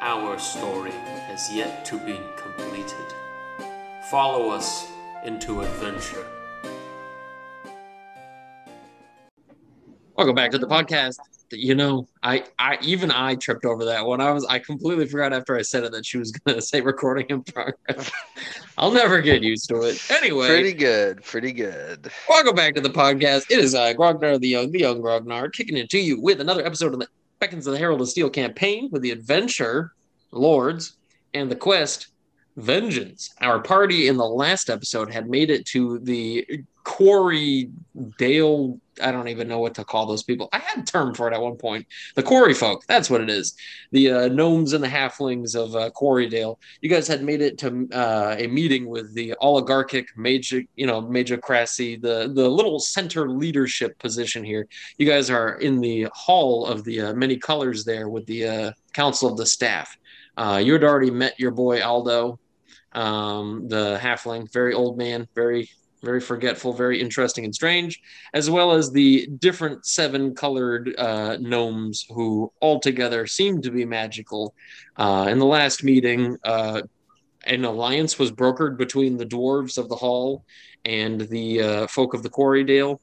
our story has yet to be completed. Follow us into adventure. Welcome back to the podcast. You know, I, I even I tripped over that one. I was I completely forgot after I said it that she was gonna say recording in progress. I'll never get used to it. Anyway, Pretty good, pretty good. welcome back to the podcast. It is uh, Grognard the Young, the Young Grognard, kicking it to you with another episode of the Beckons the Herald of Steel campaign with the adventure, Lords, and the quest, Vengeance. Our party in the last episode had made it to the Quarry Dale. I don't even know what to call those people. I had a term for it at one point. The Quarry folk. That's what it is. The uh, gnomes and the halflings of uh, Quarrydale. You guys had made it to uh, a meeting with the oligarchic major, you know, major majocracy, the the little center leadership position here. You guys are in the hall of the uh, many colors there with the uh, council of the staff. Uh, you had already met your boy Aldo, um, the halfling, very old man, very very forgetful, very interesting and strange, as well as the different seven colored uh, gnomes who altogether seem to be magical. Uh, in the last meeting, uh, an alliance was brokered between the dwarves of the hall and the uh, folk of the Quarrydale.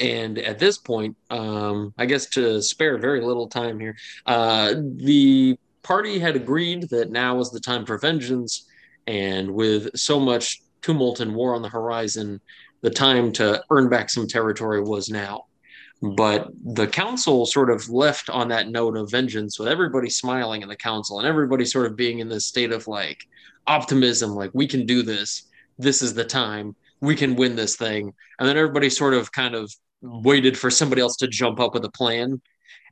And at this point, um, I guess to spare very little time here, uh, the party had agreed that now was the time for vengeance. And with so much tumult and war on the horizon, the time to earn back some territory was now. But the council sort of left on that note of vengeance with everybody smiling in the council and everybody sort of being in this state of like optimism, like we can do this. This is the time. We can win this thing. And then everybody sort of kind of waited for somebody else to jump up with a plan.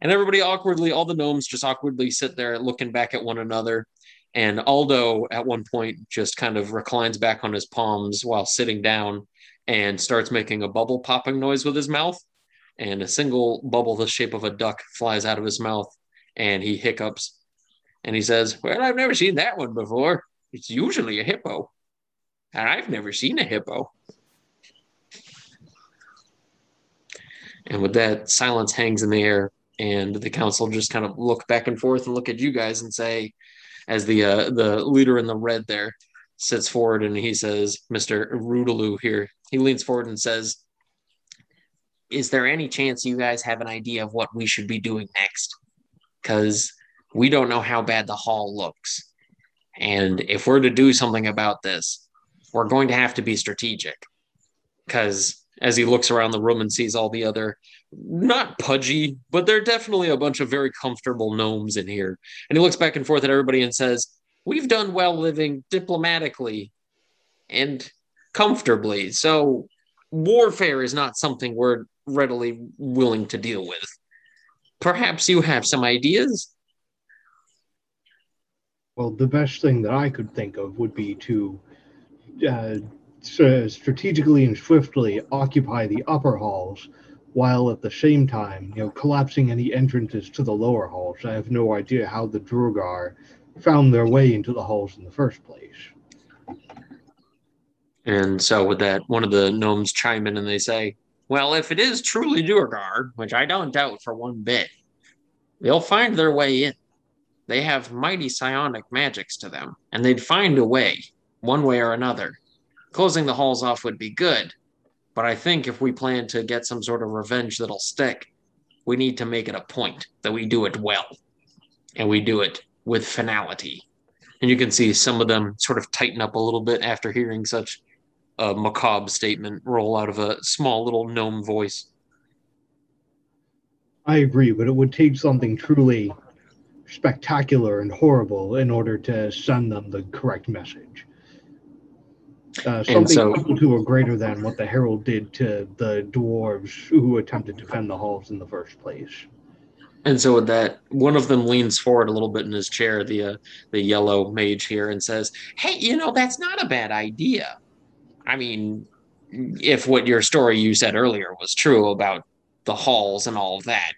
And everybody awkwardly, all the gnomes just awkwardly sit there looking back at one another. And Aldo, at one point, just kind of reclines back on his palms while sitting down and starts making a bubble popping noise with his mouth. And a single bubble the shape of a duck flies out of his mouth and he hiccups. And he says, Well, I've never seen that one before. It's usually a hippo. And I've never seen a hippo. And with that, silence hangs in the air. And the council just kind of look back and forth and look at you guys and say, as the uh, the leader in the red there sits forward and he says, Mr. Rudaloo here, he leans forward and says, Is there any chance you guys have an idea of what we should be doing next? Because we don't know how bad the hall looks. And if we're to do something about this, we're going to have to be strategic. Because as he looks around the room and sees all the other not pudgy, but they're definitely a bunch of very comfortable gnomes in here. And he looks back and forth at everybody and says, We've done well living diplomatically and comfortably. So warfare is not something we're readily willing to deal with. Perhaps you have some ideas? Well, the best thing that I could think of would be to uh, strategically and swiftly occupy the upper halls, while at the same time, you know, collapsing any entrances to the lower halls. I have no idea how the Duergar found their way into the halls in the first place. And so with that, one of the gnomes chime in and they say, Well, if it is truly Duergar, which I don't doubt for one bit, they'll find their way in. They have mighty psionic magics to them, and they'd find a way, one way or another. Closing the halls off would be good, but I think if we plan to get some sort of revenge that'll stick, we need to make it a point that we do it well. And we do it with finality. And you can see some of them sort of tighten up a little bit after hearing such a macabre statement roll out of a small little gnome voice. I agree, but it would take something truly spectacular and horrible in order to send them the correct message. Uh, something so- equal to or greater than what the Herald did to the dwarves who attempted to defend the halls in the first place. And so with that, one of them leans forward a little bit in his chair, the uh, the yellow mage here, and says, "Hey, you know that's not a bad idea. I mean, if what your story you said earlier was true about the halls and all of that,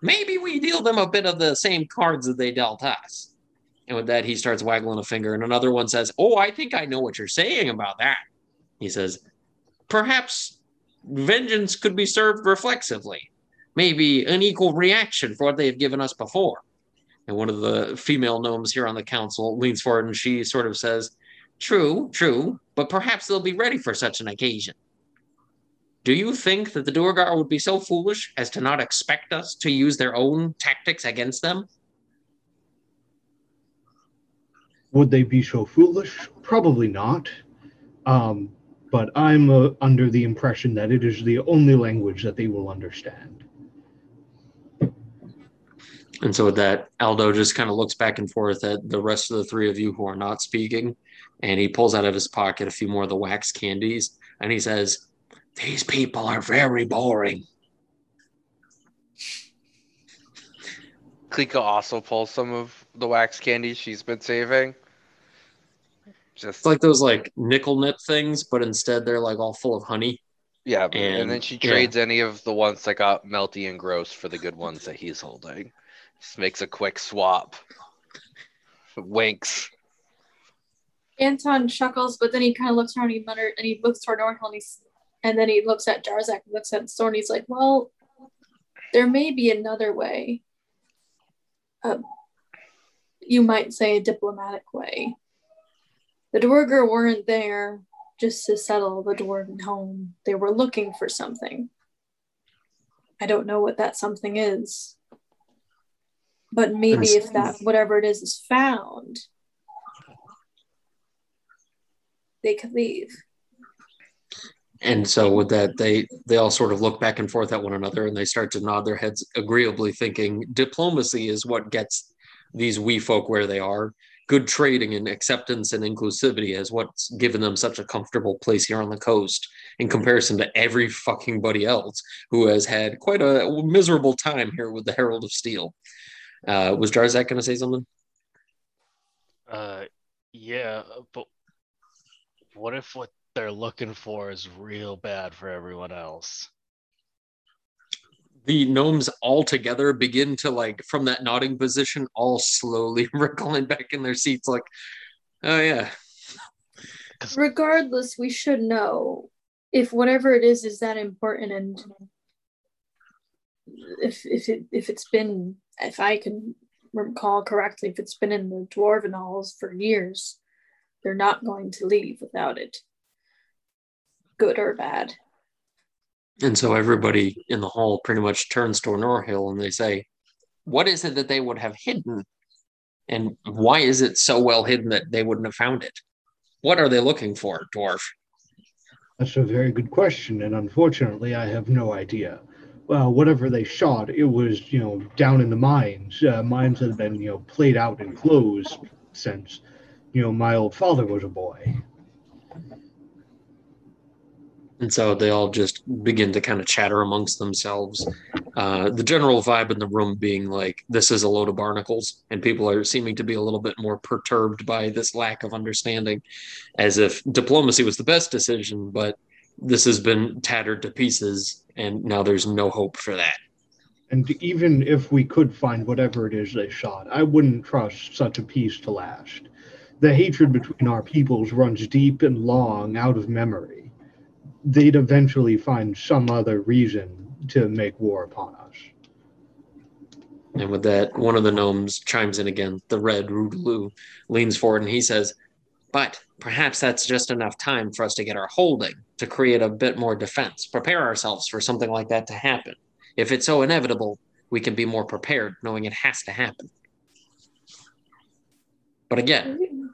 maybe we deal them a bit of the same cards that they dealt us." And with that, he starts waggling a finger, and another one says, "Oh, I think I know what you're saying about that." He says, "Perhaps vengeance could be served reflexively." maybe an equal reaction for what they have given us before. And one of the female gnomes here on the council leans forward and she sort of says, True, true, but perhaps they'll be ready for such an occasion. Do you think that the Duergar would be so foolish as to not expect us to use their own tactics against them? Would they be so foolish? Probably not. Um, but I'm uh, under the impression that it is the only language that they will understand. And so with that, Aldo just kind of looks back and forth at the rest of the three of you who are not speaking, and he pulls out of his pocket a few more of the wax candies, and he says, "These people are very boring." Klika also pulls some of the wax candy she's been saving. Just It's like those like nickel nip things, but instead they're like all full of honey. yeah, and, and- then she yeah. trades any of the ones that got melty and gross for the good ones that he's holding. Just makes a quick swap. Winks. Anton chuckles, but then he kind of looks around and he mutters, and he looks toward Norhill and he's, and then he looks at Jarzak and looks at Storm. He's like, "Well, there may be another way. Uh, you might say a diplomatic way. The Duergar weren't there just to settle the dwarven home. They were looking for something. I don't know what that something is." But maybe if that whatever it is is found, they could leave. And so with that, they they all sort of look back and forth at one another, and they start to nod their heads agreeably, thinking diplomacy is what gets these wee folk where they are. Good trading and acceptance and inclusivity is what's given them such a comfortable place here on the coast in comparison to every fucking buddy else who has had quite a miserable time here with the Herald of Steel. Uh, was Jarzak going to say something? Uh, yeah, but what if what they're looking for is real bad for everyone else? The gnomes all together begin to like from that nodding position all slowly recline back in their seats like oh yeah regardless, we should know if whatever it is is that important and if if it if it's been if I can recall correctly, if it's been in the dwarven halls for years, they're not going to leave without it. Good or bad. And so everybody in the hall pretty much turns to norhill and they say what is it that they would have hidden and why is it so well hidden that they wouldn't have found it what are they looking for dwarf That's a very good question, and unfortunately, I have no idea. Well, whatever they shot, it was, you know, down in the mines. Uh, mines that have been, you know, played out and closed since, you know, my old father was a boy. And so they all just begin to kind of chatter amongst themselves. Uh, the general vibe in the room being like, this is a load of barnacles, and people are seeming to be a little bit more perturbed by this lack of understanding, as if diplomacy was the best decision, but this has been tattered to pieces, and now there's no hope for that. And even if we could find whatever it is they shot, I wouldn't trust such a piece to last. The hatred between our peoples runs deep and long out of memory. They'd eventually find some other reason to make war upon us. And with that, one of the gnomes chimes in again. The red Rudaloo leans forward and he says, But perhaps that's just enough time for us to get our holding, to create a bit more defense, prepare ourselves for something like that to happen. If it's so inevitable, we can be more prepared, knowing it has to happen. But again,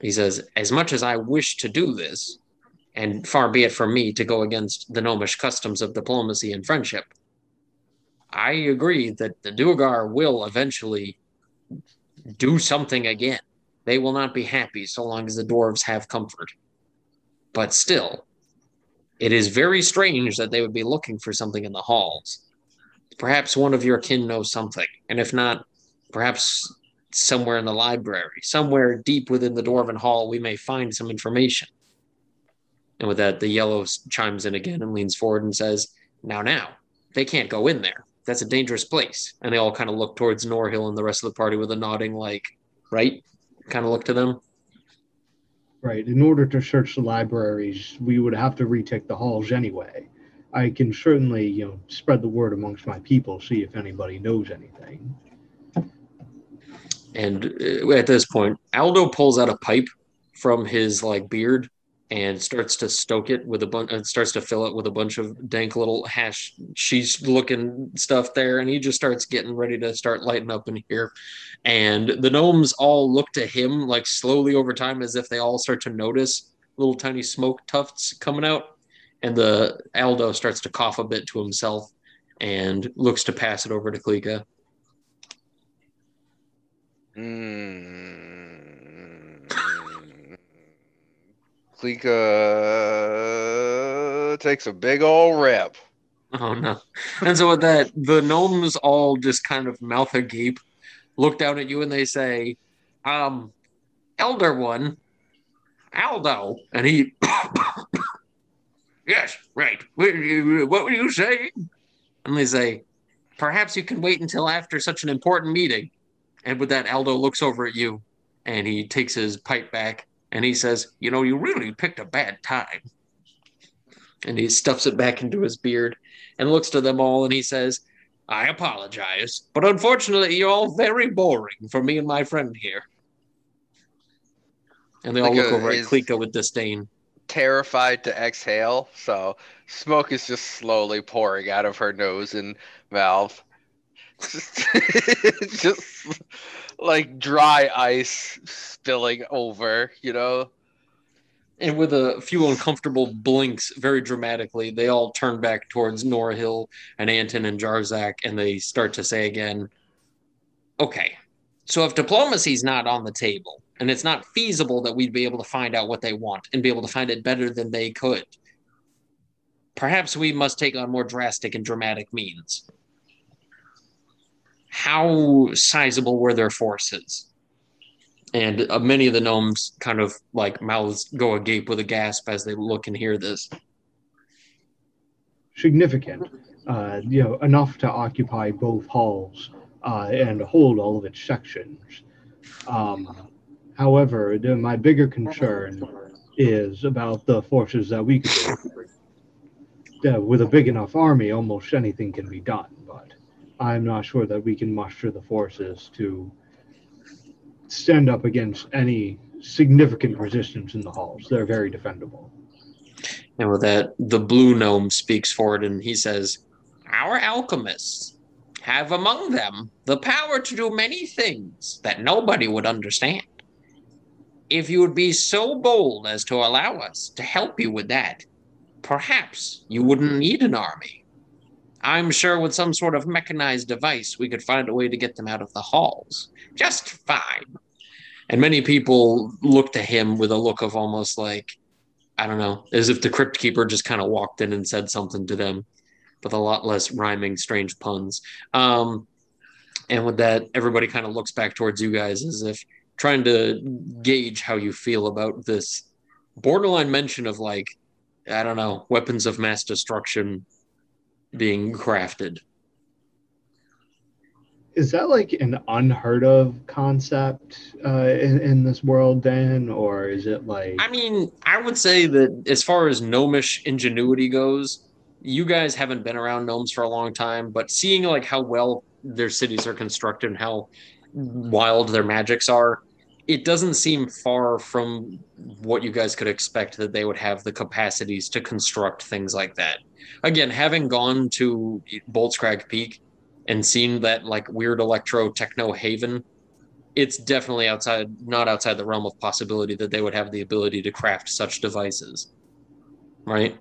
he says, as much as I wish to do this, and far be it from me to go against the gnomish customs of diplomacy and friendship, I agree that the Duergar will eventually do something again. They will not be happy so long as the dwarves have comfort. But still, it is very strange that they would be looking for something in the halls. Perhaps one of your kin knows something, and if not, perhaps somewhere in the library, somewhere deep within the dwarven hall, we may find some information. And with that, the yellow chimes in again and leans forward and says, Now, now, they can't go in there. That's a dangerous place. And they all kind of look towards Norhill and the rest of the party with a nodding, like, right? Kind of look to them. Right. In order to search the libraries, we would have to retake the halls anyway. I can certainly, you know, spread the word amongst my people, see if anybody knows anything. And uh, at this point, Aldo pulls out a pipe from his like beard and starts to stoke it with a bunch and starts to fill it with a bunch of dank little hash. She's looking stuff there and he just starts getting ready to start lighting up in here. And the gnomes all look to him like slowly over time as if they all start to notice little tiny smoke tufts coming out. And the aldo starts to cough a bit to himself and looks to pass it over to klika. Mm. Klika takes a big old rip. Oh no. And so with that, the gnomes all just kind of mouth agape, look down at you and they say, um, Elder One, Aldo. And he Yes, right. What were you saying? And they say, Perhaps you can wait until after such an important meeting. And with that, Aldo looks over at you and he takes his pipe back and he says, You know, you really picked a bad time. And he stuffs it back into his beard and looks to them all and he says, I apologize, but unfortunately, you're all very boring for me and my friend here. And they all look Klika uh, over at Klika with disdain. Terrified to exhale, so smoke is just slowly pouring out of her nose and mouth. just like dry ice spilling over, you know? And with a few uncomfortable blinks, very dramatically, they all turn back towards Norhill and Anton and Jarzak, and they start to say again, okay, so if diplomacy's not on the table, and it's not feasible that we'd be able to find out what they want and be able to find it better than they could, perhaps we must take on more drastic and dramatic means. How sizable were their forces? and uh, many of the gnomes kind of like mouths go agape with a gasp as they look and hear this. Significant, uh, you know, enough to occupy both halls uh, and hold all of its sections. Um, however, the, my bigger concern is about the forces that we could. Uh, with a big enough army, almost anything can be done, but I'm not sure that we can muster the forces to stand up against any significant resistance in the halls. They're very defendable. And with that, the blue gnome speaks forward and he says, Our alchemists have among them the power to do many things that nobody would understand. If you would be so bold as to allow us to help you with that, perhaps you wouldn't need an army. I'm sure with some sort of mechanized device, we could find a way to get them out of the halls. Just fine. And many people look to him with a look of almost like, I don't know, as if the crypt keeper just kind of walked in and said something to them, with a lot less rhyming, strange puns. Um, and with that, everybody kind of looks back towards you guys as if trying to gauge how you feel about this borderline mention of like, I don't know, weapons of mass destruction being crafted. Is that like an unheard of concept uh, in, in this world, then, or is it like? I mean, I would say that as far as gnomish ingenuity goes, you guys haven't been around gnomes for a long time, but seeing like how well their cities are constructed and how wild their magics are, it doesn't seem far from what you guys could expect that they would have the capacities to construct things like that. Again, having gone to Boltzcrag Peak and seen that like weird electro techno haven, it's definitely outside, not outside the realm of possibility that they would have the ability to craft such devices. Right?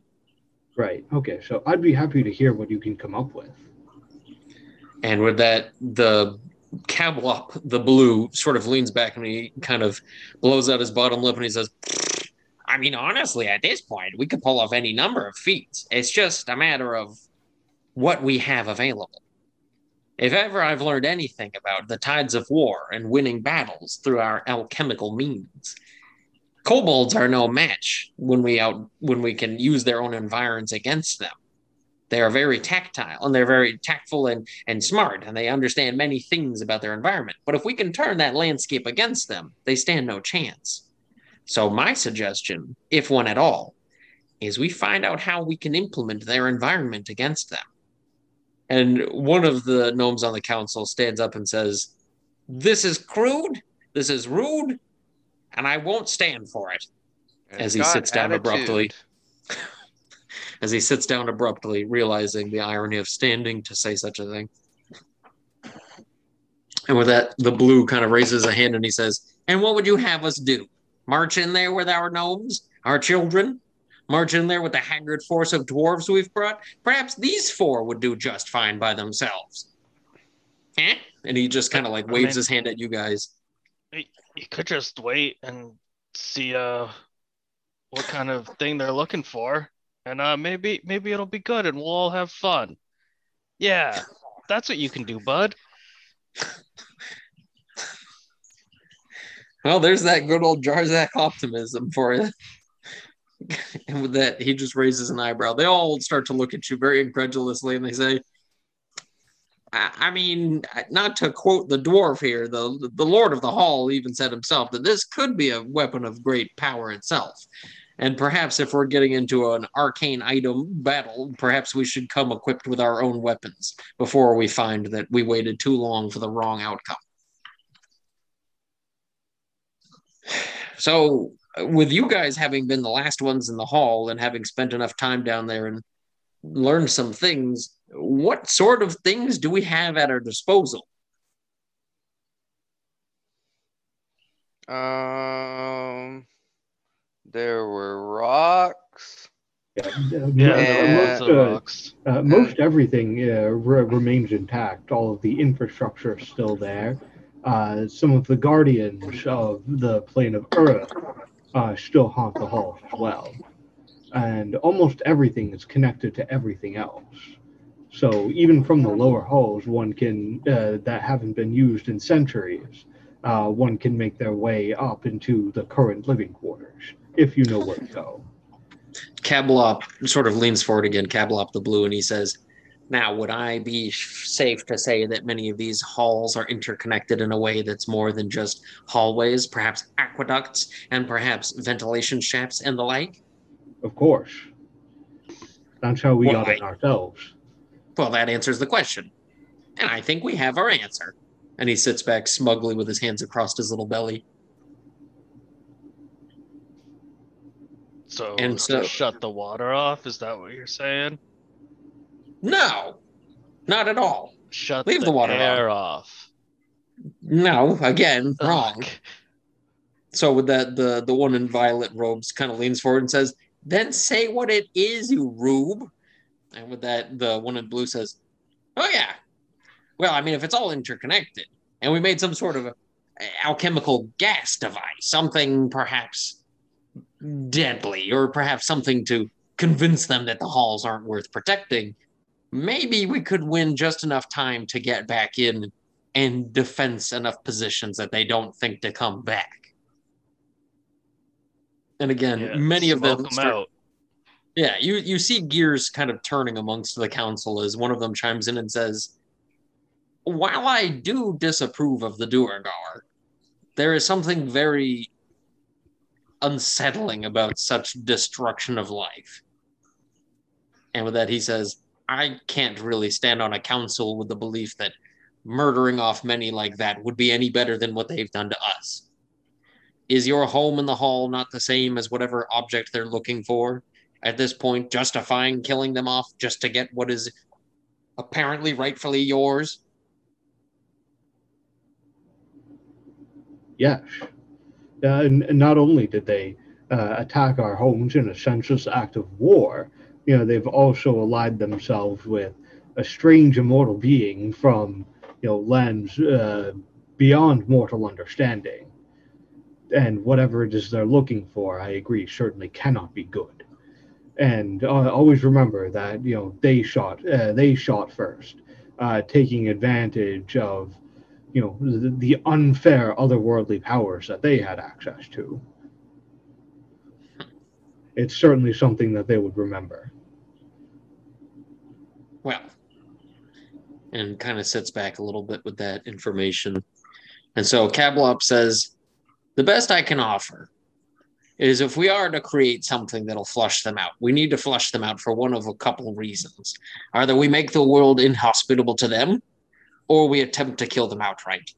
Right. Okay. So I'd be happy to hear what you can come up with. And with that, the Cablop, the blue, sort of leans back and he kind of blows out his bottom lip and he says, I mean, honestly, at this point, we could pull off any number of feats. It's just a matter of what we have available. If ever I've learned anything about the tides of war and winning battles through our alchemical means, kobolds are no match when we out when we can use their own environs against them. They are very tactile and they're very tactful and, and smart, and they understand many things about their environment. But if we can turn that landscape against them, they stand no chance. So, my suggestion, if one at all, is we find out how we can implement their environment against them. And one of the gnomes on the council stands up and says, This is crude, this is rude, and I won't stand for it. And As he sits down abruptly. As he sits down abruptly, realizing the irony of standing to say such a thing. And with that, the blue kind of raises a hand and he says, And what would you have us do? March in there with our gnomes, our children? March in there with the haggard force of dwarves we've brought? Perhaps these four would do just fine by themselves. Eh? And he just kind of like I waves mean- his hand at you guys. You could just wait and see uh what kind of thing they're looking for. And uh maybe maybe it'll be good and we'll all have fun. Yeah, that's what you can do, bud. Well, there's that good old Jarzak optimism for you. and with that, he just raises an eyebrow. They all start to look at you very incredulously and they say, I, mean, not to quote the dwarf here, the, the Lord of the Hall even said himself that this could be a weapon of great power itself. And perhaps if we're getting into an arcane item battle, perhaps we should come equipped with our own weapons before we find that we waited too long for the wrong outcome. So, with you guys having been the last ones in the hall and having spent enough time down there and learned some things, what sort of things do we have at our disposal? Um, there were rocks. Yeah, uh, Yeah, mo- there are lots most, uh, rocks. uh, most everything uh, re- remains intact. All of the infrastructure is still there. Uh, some of the guardians of the plane of Earth uh, still haunt the halls as well. And almost everything is connected to everything else. So even from the lower halls, one can uh, that haven't been used in centuries, uh, one can make their way up into the current living quarters if you know where to go. Cablop sort of leans forward again, Cablop the blue, and he says, Now, would I be safe to say that many of these halls are interconnected in a way that's more than just hallways, perhaps aqueducts, and perhaps ventilation shafts and the like? Of course. That's how we Well, got it I- ourselves. Well, that answers the question. And I think we have our answer. And he sits back smugly with his hands across his little belly. So, and so- shut the water off. Is that what you're saying? No, not at all. Shut Leave the, the water air off. No, again, wrong. So with that, the the one in violet robes kind of leans forward and says, "Then say what it is, you rube." And with that, the one in blue says, "Oh yeah. Well, I mean, if it's all interconnected, and we made some sort of alchemical gas device, something perhaps deadly, or perhaps something to convince them that the halls aren't worth protecting, maybe we could win just enough time to get back in and defense enough positions that they don't think to come back." And again, Yeah, many of them start- out. yeah, you you see gears kind of turning amongst the council as one of them chimes in and says, "While I do disapprove of the Duergar, there is something very unsettling about such destruction of life." And with that, he says, "I can't really stand on a council with the belief that murdering off many like that would be any better than what they've done to us." Is your home in the hall not the same as whatever object they're looking for? at this point justifying killing them off just to get what is apparently rightfully yours. yes. Uh, and, not only did they uh, attack our homes in a senseless act of war, you know, they've also allied themselves with a strange immortal being from, you know, lands uh, beyond mortal understanding. And whatever it is they're looking for, I agree, certainly cannot be good. And uh, always remember that you know they shot, uh, they shot first, uh, taking advantage of, you know, the, the unfair otherworldly powers that they had access to. It's certainly something that they would remember. Well, and kind of sits back a little bit with that information. And so Cablop says, the best I can offer is if we are to create something that'll flush them out, we need to flush them out for one of a couple reasons. Either we make the world inhospitable to them, or we attempt to kill them outright.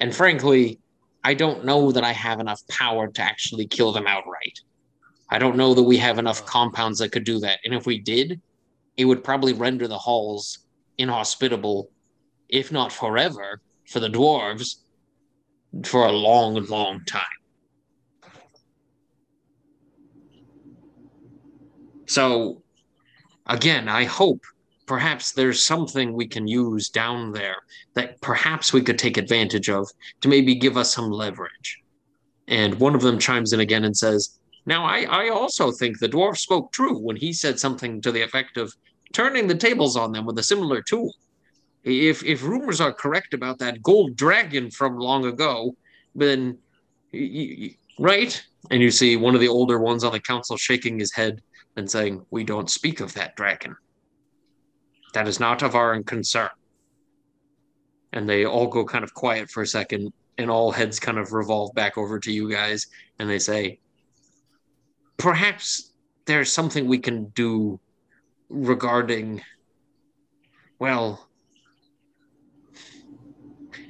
And frankly, I don't know that I have enough power to actually kill them outright. I don't know that we have enough compounds that could do that. And if we did, it would probably render the halls inhospitable, if not forever, for the dwarves for a long, long time. So, again, I hope perhaps there's something we can use down there that perhaps we could take advantage of to maybe give us some leverage. And one of them chimes in again and says, Now, I, I also think the dwarf spoke true when he said something to the effect of turning the tables on them with a similar tool. If, if rumors are correct about that gold dragon from long ago, then, right? And you see one of the older ones on the council shaking his head and saying, We don't speak of that dragon. That is not of our concern. And they all go kind of quiet for a second, and all heads kind of revolve back over to you guys, and they say, Perhaps there's something we can do regarding, well,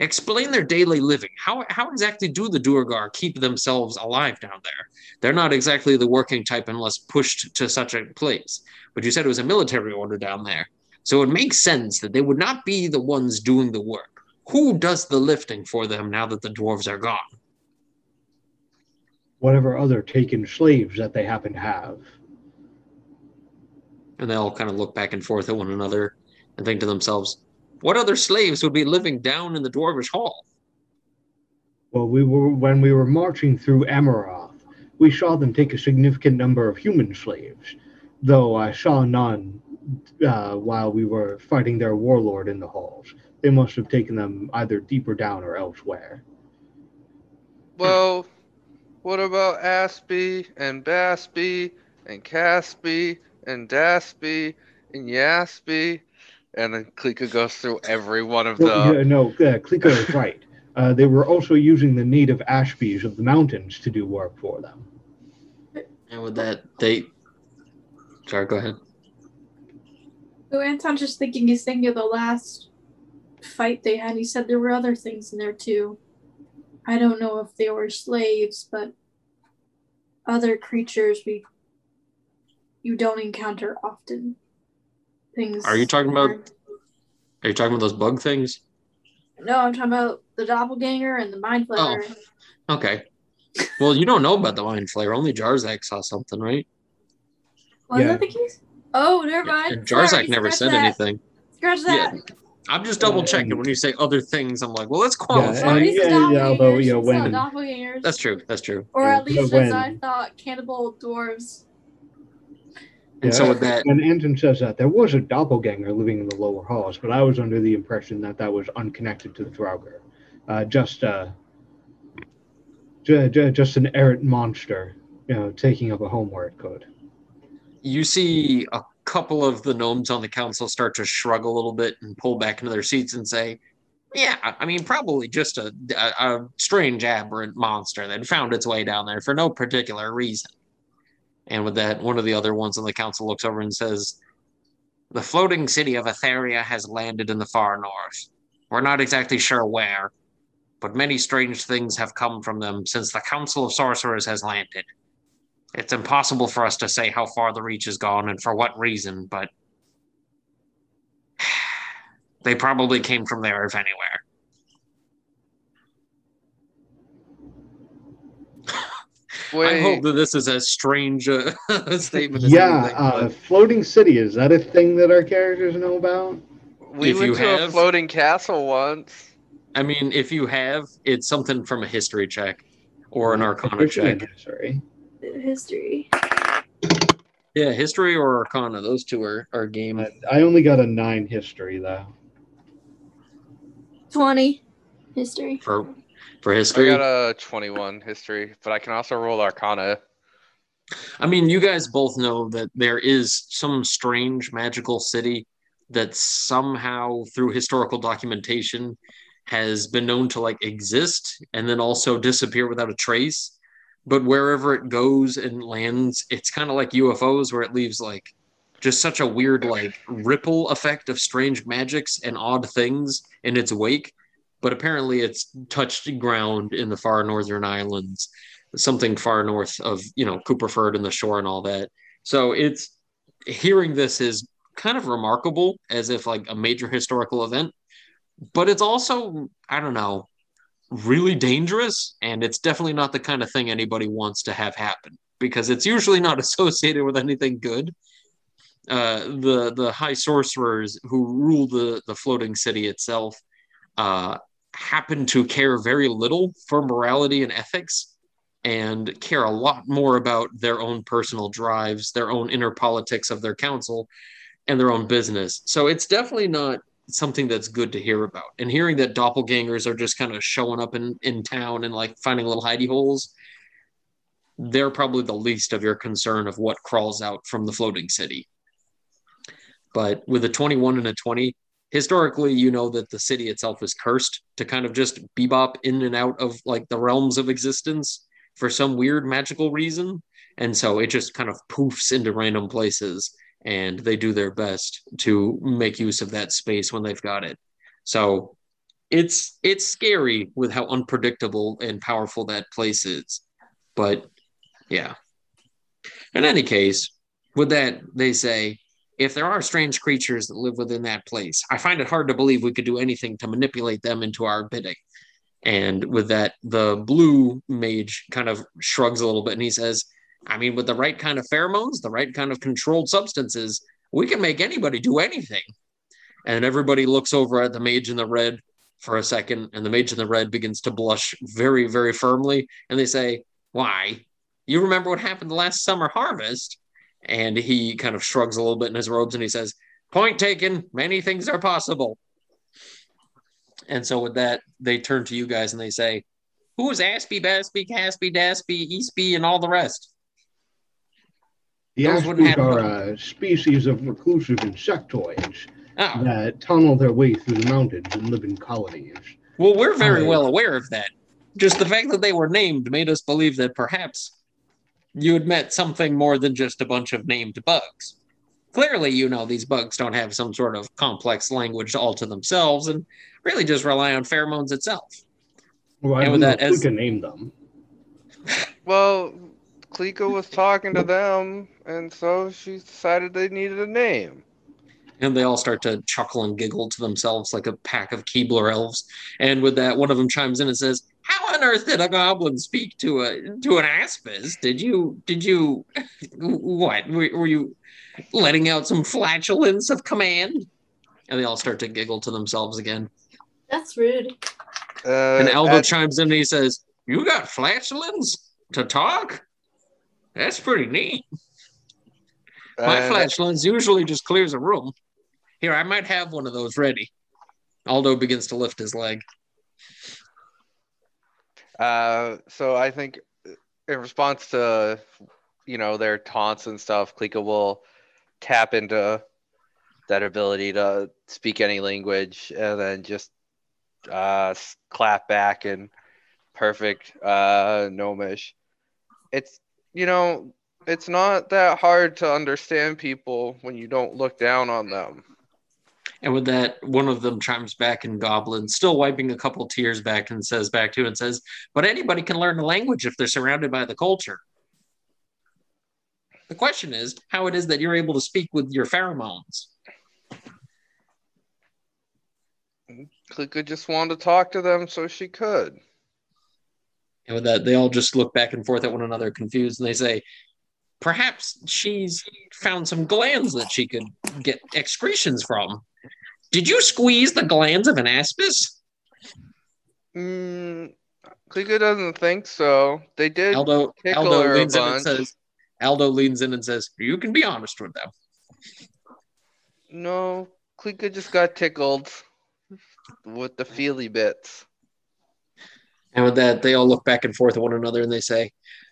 explain their daily living. How, how exactly do the Duergar keep themselves alive down there? They're not exactly the working type unless pushed to such a place. But you said it was a military order down there. So it makes sense that they would not be the ones doing the work. Who does the lifting for them now that the dwarves are gone? Whatever other taken slaves that they happen to have. And they all kind of look back and forth at one another and think to themselves, what other slaves would be living down in the Dwarvish Hall? Well, we were when we were marching through Amaroth, we saw them take a significant number of human slaves, though I saw none uh, while we were fighting their warlord in the halls. They must have taken them either deeper down or elsewhere. Well, what about Aspie and Baspie and Caspie and Daspie and Yaspie? And then Klika goes through every one of the. Well, yeah, no, uh, Klika is right. Uh, they were also using the native Aspies of the mountains to do work for them. And with that, they. Sorry, go ahead. So Anton's just thinking he's thinking of the last fight they had. He said there were other things in there too. I don't know if they were slaves, but other creatures we you don't encounter often. Things. Are you talking about? Are you talking about those bug things? No, I'm talking about the doppelganger and the mind flayer. Oh, okay. Well, you don't know about the mind flayer. Only Jarzak saw something, right? Was Yeah. that the case? Oh, never mind. And Jarzak Sorry, never said that. anything. Scratch that. Yeah. I'm just double checking when you say other things. I'm like, well, let's Yeah, qualify. Or at least Yeah, yeah, although, doppelgangers. you know, It's not when- doppelgangers. That's true. That's true. Or at least as I thought, cannibal dwarves. And so with that, When Anton says that, there was a doppelganger living in the lower halls, but I was under the impression that that was unconnected to the Duergar. Uh, just, uh, ju- ju- just an errant monster, you know, taking up a home where it could. You see a couple of the gnomes on the council start to shrug a little bit and pull back into their seats and say, "Yeah, I mean, probably just a, a, a strange aberrant monster that found its way down there for no particular reason." And with that, one of the other ones on the council looks over and says, "The floating city of Etheria has landed in the far north. We're not exactly sure where, but many strange things have come from them since the Council of Sorcerers has landed." It's impossible for us to say how far the reach has gone and for what reason, but they probably came from there, if anywhere. Wait, I hope that this is as strange a statement as Yeah, anything. uh, floating city is that a thing that our characters know about? we if went you to a floating castle once. I mean, if you have, it's something from a history check or an arcana check. History. History. Yeah, history or arcana. Those two are, are game. I- I only got a nine history though. 20. History. for for history. I got a 21 history, but I can also roll Arcana. I mean, you guys both know that there is some strange magical city that somehow, through historical documentation, has been known to like exist and then also disappear without a trace. But wherever it goes and lands, it's kind of like UFOs, where it leaves like just such a weird like ripple effect of strange magics and odd things in its wake. But apparently, it's touched ground in the far northern islands something far north of you know Cooperford and the shore and all that. So it's hearing this is kind of remarkable as if like a major historical event, but it's also I don't know really dangerous and it's definitely not the kind of thing anybody wants to have happen because it's usually not associated with anything good. Uh, the the high sorcerers who rule the the floating city itself uh, happen to care very little for morality and ethics and care a lot more about their own personal drives, their own inner politics of their council, and their own business. So it's definitely not something that's good to hear about. And hearing that doppelgangers are just kind of showing up in, in town and like finding little hidey holes, they're probably the least of your concern of what crawls out from the floating city. But with a 21 and a 20, historically, you know that the city itself is cursed to kind of just bebop in and out of like the realms of existence for some weird magical reason. And so it just kind of poofs into random places and they do their best to make use of that space when they've got it. So it's it's scary with how unpredictable and powerful that place is. But yeah. In any case, with that, they say if there are strange creatures that live within that place, I find it hard to believe we could do anything to manipulate them into our bidding. And with that, the blue mage kind of shrugs a little bit and he says, I mean, with the right kind of pheromones, the right kind of controlled substances, we can make anybody do anything. And everybody looks over at the mage in the red for a second, and the mage in the red begins to blush very, very firmly. And they say, Why? You remember what happened the last summer harvest? And he kind of shrugs a little bit in his robes and he says, Point taken, many things are possible. And so with that, they turn to you guys and they say, Who is Aspie, Baspie, Caspie, Daspie, Eastby, and all the rest? The Those wouldn't Aspies are a uh, species of reclusive insectoids Oh, that tunnel their way through the mountains and live in colonies. well, we're very Hi. well aware of that. Just the fact that they were named made us believe that perhaps you had met something more than just a bunch of named bugs. Clearly, you know these bugs don't have some sort of complex language all to themselves and really just rely on pheromones itself. Well, I And don't with know that, if we can name them. Well, Klika was talking to them, and so she decided they needed a name. And they all start to chuckle and giggle to themselves like a pack of Keebler elves. And with that, one of them chimes in and says, "How on earth did a goblin speak to a to an aspis? Did you did you what were, were you letting out some flatulence of command?" And they all start to giggle to themselves again. That's rude. Uh, And Aldo at- chimes in and he says, "You got flatulence to talk? That's pretty neat. My and- flatulence usually just clears a room. Here, I might have one of those ready." Aldo begins to lift his leg. Uh, so I think in response to you know their taunts and stuff, Klika will tap into that ability to speak any language and then just uh, clap back in perfect uh, gnomish. It's you know it's not that hard to understand people when you don't look down on them. And with that, one of them chimes back in Goblin, still wiping a couple tears back, and says back to and says, But anybody can learn a language if they're surrounded by the culture. The question is how it is that you're able to speak with your pheromones. Klika just wanted to talk to them so she could. And with that, they all just look back and forth at one another, confused, and they say, "Perhaps she's found some glands that she could get excretions from. Did you squeeze the glands of an aspis?" Mm, Klika doesn't think so. They did Aldo, Aldo leans in and says, "Aldo leans in and says, you can be honest with them." No, Klika just got tickled with the feely bits. And with that, they all look back and forth at one another and they say,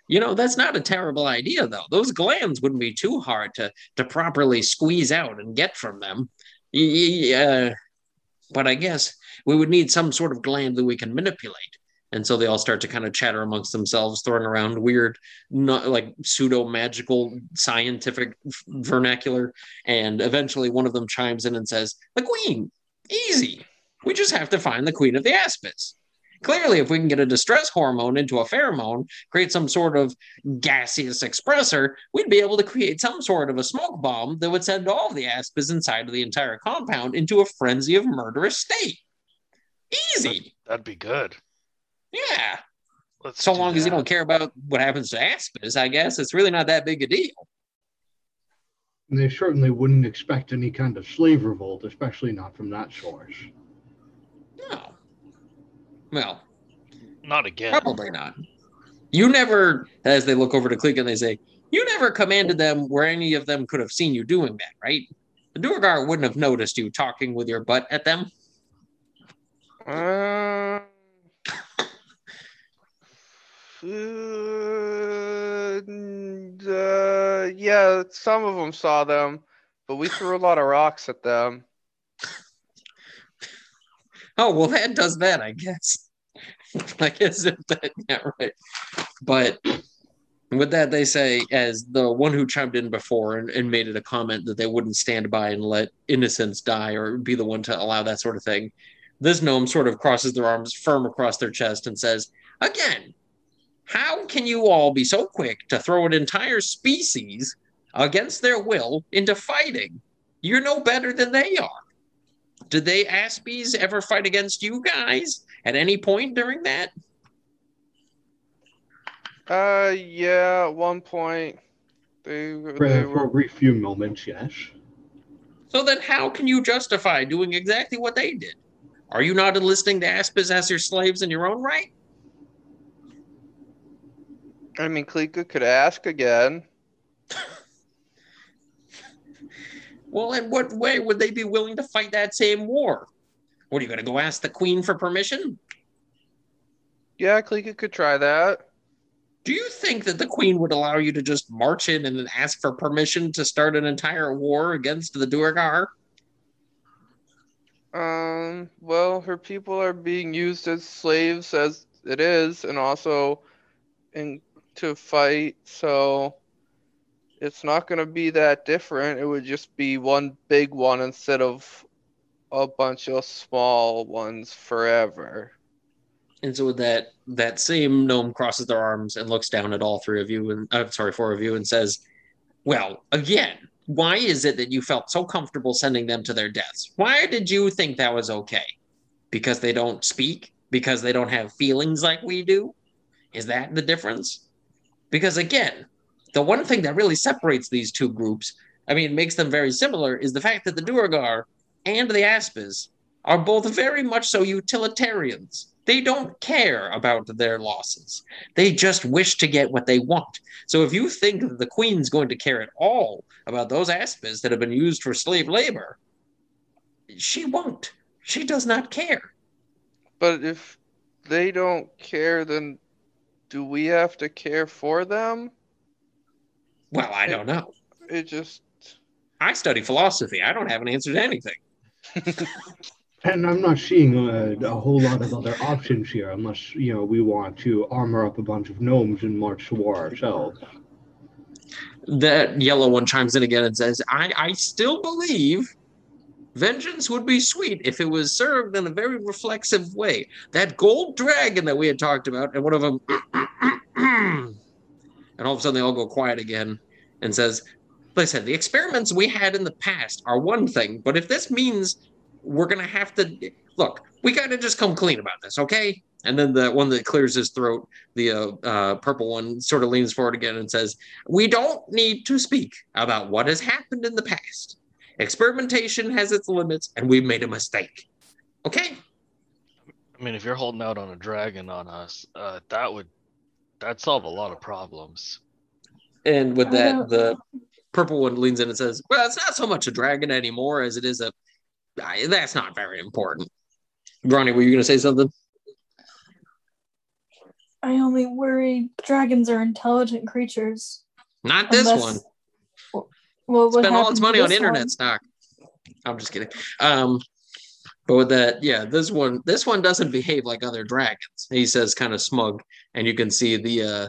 you know, that's not a terrible idea, though. Those glands wouldn't be too hard to, to properly squeeze out and get from them. Y- y- uh, but I guess we would need some sort of gland that we can manipulate. And so they all start to kind of chatter amongst themselves, throwing around weird, not like pseudo magical scientific vernacular. And eventually one of them chimes in and says, The queen, easy. We just have to find the queen of the aspis. Clearly, if we can get a distress hormone into a pheromone, create some sort of gaseous expressor, we'd be able to create some sort of a smoke bomb that would send all of the aspis inside of the entire compound into a frenzy of murderous state. Easy. That'd be good. Yeah. Let's So do long as you don't care about what happens to aspis, I guess it's really not that big a deal. And they certainly wouldn't expect any kind of slave revolt, especially not from that source. No. Well, Not again. Probably not. You never, as they look over to Klika and they say, you never commanded them where any of them could have seen you doing that, right? The Duergar wouldn't have noticed you talking with your butt at them. Uh, uh, yeah, some of them saw them, but we threw a lot of rocks at them. Oh, well, that does that, I guess. I guess if that, yeah, right. But with that, they say, as the one who chimed in before and, and made it a comment that they wouldn't stand by and let innocents die or be the one to allow that sort of thing. This gnome sort of crosses their arms firm across their chest and says, Again, how can you all be so quick to throw an entire species against their will into fighting? You're no better than they are. Did they Aspies ever fight against you guys at any point during that? Uh, yeah, at one point, they, For, they for a brief few moments, yes. So then how can you justify doing exactly what they did? Are you not enlisting the Aspies as your slaves in your own right? I mean, Klika could ask again. Well, in what way would they be willing to fight that same war? What are you going to go ask the queen for permission? Yeah, Klika could try that. Do you think that the queen would allow you to just march in and then ask for permission to start an entire war against the Duergar? Um, well, her people are being used as slaves as it is, and also in to fight, so it's not gonna be that different. It would just be one big one instead of a bunch of small ones forever. And so with that, that same gnome crosses their arms and looks down at all three of you, and I'm sorry, four of you, and says, "Well, again, why is it that you felt so comfortable sending them to their deaths? Why did you think that was okay? Because they don't speak? Because they don't have feelings like we do? Is that the difference? Because again, the one thing that really separates these two groups, I mean, makes them very similar, is the fact that the Duergar and the Aspis are both very much so utilitarians. They don't care about their losses. They just wish to get what they want. So if you think that the queen's going to care at all about those aspis that have been used for slave labor, she won't. She does not care. But if they don't care, then do we have to care for them? Well, I don't know. It just I study philosophy. I don't have an answer to anything. And I'm not seeing a, a whole lot of other options here, unless you know we want to armor up a bunch of gnomes and march to war ourselves. That yellow one chimes in again and says, I, I still believe vengeance would be sweet if it was served in a very reflexive way. That gold dragon that we had talked about, and one of them, and all of a sudden they all go quiet again and says, Listen, the experiments we had in the past are one thing, but if this means we're going to have to look, we got to just come clean about this, okay? And then the one that clears his throat, the uh, uh, purple one, sort of leans forward again and says, We don't need to speak about what has happened in the past. Experimentation has its limits, and we made a mistake. Okay? I mean, if you're holding out on a dragon on us, uh, that would that solve a lot of problems. And with that, the purple one leans in and says, Well, it's not so much a dragon anymore as it is a. I- That's not very important. Ronnie, were you going to say something? I only worry dragons are intelligent creatures. Not this Unless- one. Well, what spend all its money on internet one? stock. I'm just kidding. Um, but with that, yeah, this one, this one doesn't behave like other dragons. He says, kind of smug, and you can see the uh,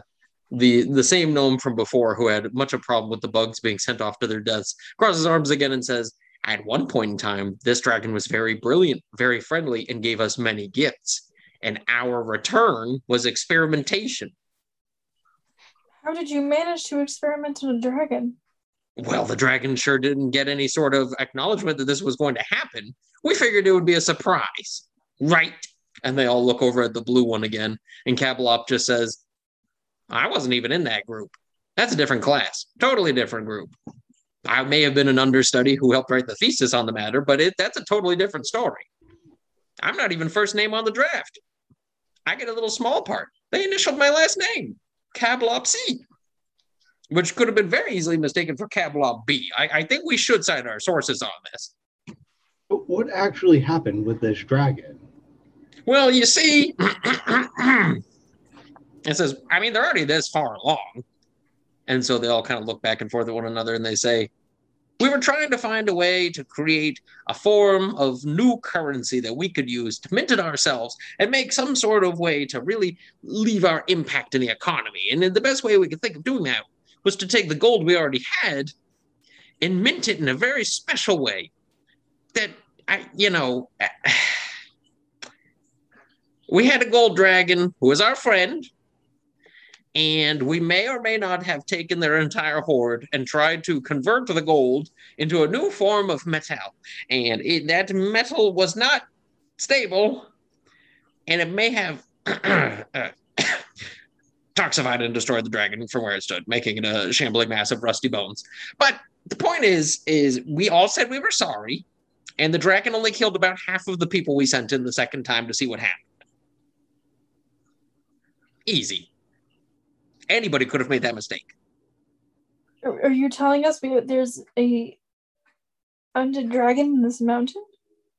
the the same gnome from before who had much a problem with the bugs being sent off to their deaths. Crosses arms again and says, "At one point in time, this dragon was very brilliant, very friendly, and gave us many gifts. And our return was experimentation." How did you manage to experiment on a dragon? well, the dragon sure didn't get any sort of acknowledgement that this was going to happen. We figured it would be a surprise, right? And they all look over at the blue one again, and Cabalop just says, I wasn't even in that group. That's a different class, totally different group. I may have been an understudy who helped write the thesis on the matter, but it, that's a totally different story. I'm not even first name on the draft. I get a little small part. They initialed my last name, Cabalop C which could have been very easily mistaken for Cabalop B. I, I think we should cite our sources on this. But what actually happened with this dragon? Well, you see, it says, I mean, they're already this far along. And so they all kind of look back and forth at one another and they say, We were trying to find a way to create a form of new currency that we could use to mint it ourselves and make some sort of way to really leave our impact in the economy. And the best way we could think of doing that was to take the gold we already had and mint it in a very special way that I, you know, we had a gold dragon who was our friend, and we may or may not have taken their entire hoard and tried to convert the gold into a new form of metal. And it, that metal was not stable, and it may have uh, toxified and destroyed the dragon from where it stood, making it a shambling mass of rusty bones. But the point is, is we all said we were sorry, and the dragon only killed about half of the people we sent in the second time to see what happened. Easy. Anybody could have made that mistake. Are are you telling us we, there's a undead dragon in this mountain?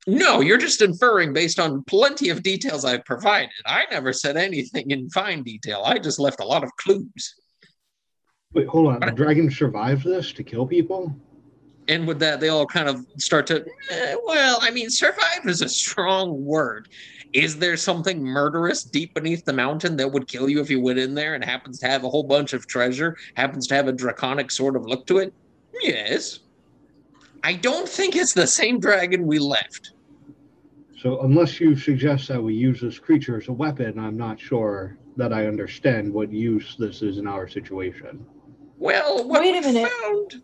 No, you're just inferring based on plenty of details I've provided. I never said anything in fine detail. I just left a lot of clues. Wait, hold on. The dragon survived this to kill people? And with that, they all kind of start to, eh, well, I mean, survive is a strong word. Is there something murderous deep beneath the mountain that would kill you if you went in there and happens to have a whole bunch of treasure, happens to have a draconic sort of look to it? Yes. I don't think it's the same dragon we left. So unless you suggest that we use this creature as a weapon, I'm not sure that I understand what use this is in our situation. Well, what Wait a we minute. found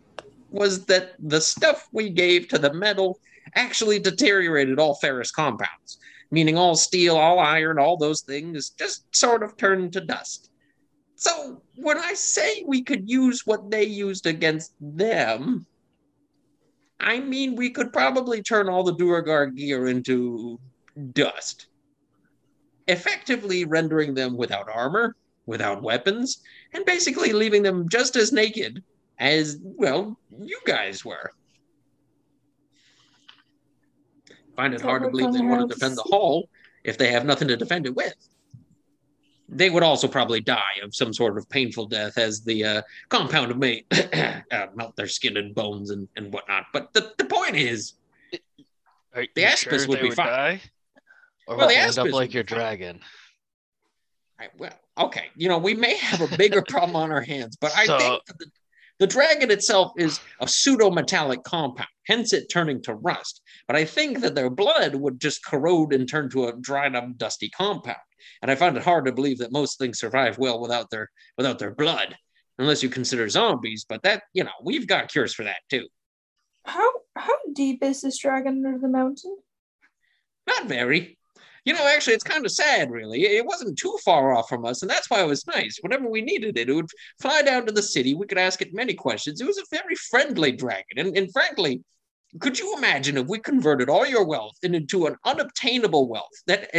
was that the stuff we gave to the metal actually deteriorated all ferrous compounds, meaning all steel, all iron, all those things just sort of turned to dust. So when I say we could use what they used against them, I mean we could probably turn all the Duergar gear into dust, effectively rendering them without armor, without weapons, and basically leaving them just as naked as, well, you guys were. Find it hard to believe they want to defend the hall if they have nothing to defend it with. They would also probably die of some sort of painful death as the uh, compound may uh, melt their skin and bones and, and whatnot. But the, the point is, Are The you Aspis sure would be would fine. die? Or Well, will the end Aspis up like your fine. dragon? I, well, okay, you know, we may have a bigger problem on our hands, but I So- think that the, the dragon itself is a pseudo metallic compound, hence it turning to rust. But I think that their blood would just corrode and turn to a dried up, dusty compound. And I find it hard to believe that most things survive well without their without their blood, unless you consider zombies. But that, you know, we've got cures for that too. How how deep is this dragon under the mountain? Not very. You know, actually, it's kind of sad, really. It wasn't too far off from us, and that's why it was nice. Whenever we needed it, it would fly down to the city. We could ask it many questions. It was a very friendly dragon, and, and frankly, could you imagine if we converted all your wealth into an unobtainable wealth that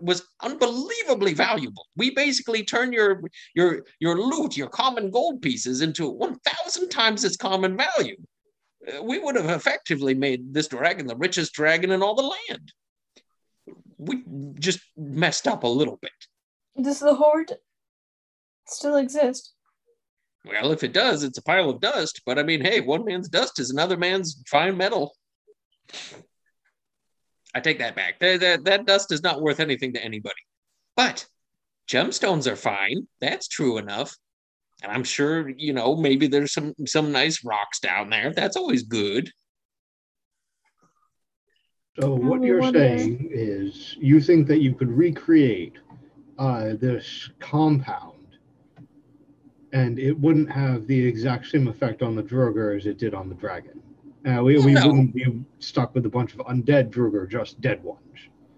was unbelievably valuable? We basically turn your your your loot, your common gold pieces, into one thousand times its common value. Uh, We would have effectively made this dragon the richest dragon in all the land. We just messed up a little bit. Does the horde still exist? Well, if it does, it's a pile of dust. But I mean, hey, one man's dust is another man's fine metal. I take that back. That, that, that dust is not worth anything to anybody. But gemstones are fine. That's true enough. And I'm sure, you know, maybe there's some some nice rocks down there. That's always good. So what you're wonder- saying is you think that you could recreate uh, this compound, and it wouldn't have the exact same effect on the Duergar as it did on the dragon. Uh, we we No. wouldn't be stuck with a bunch of undead Duergar, just dead ones.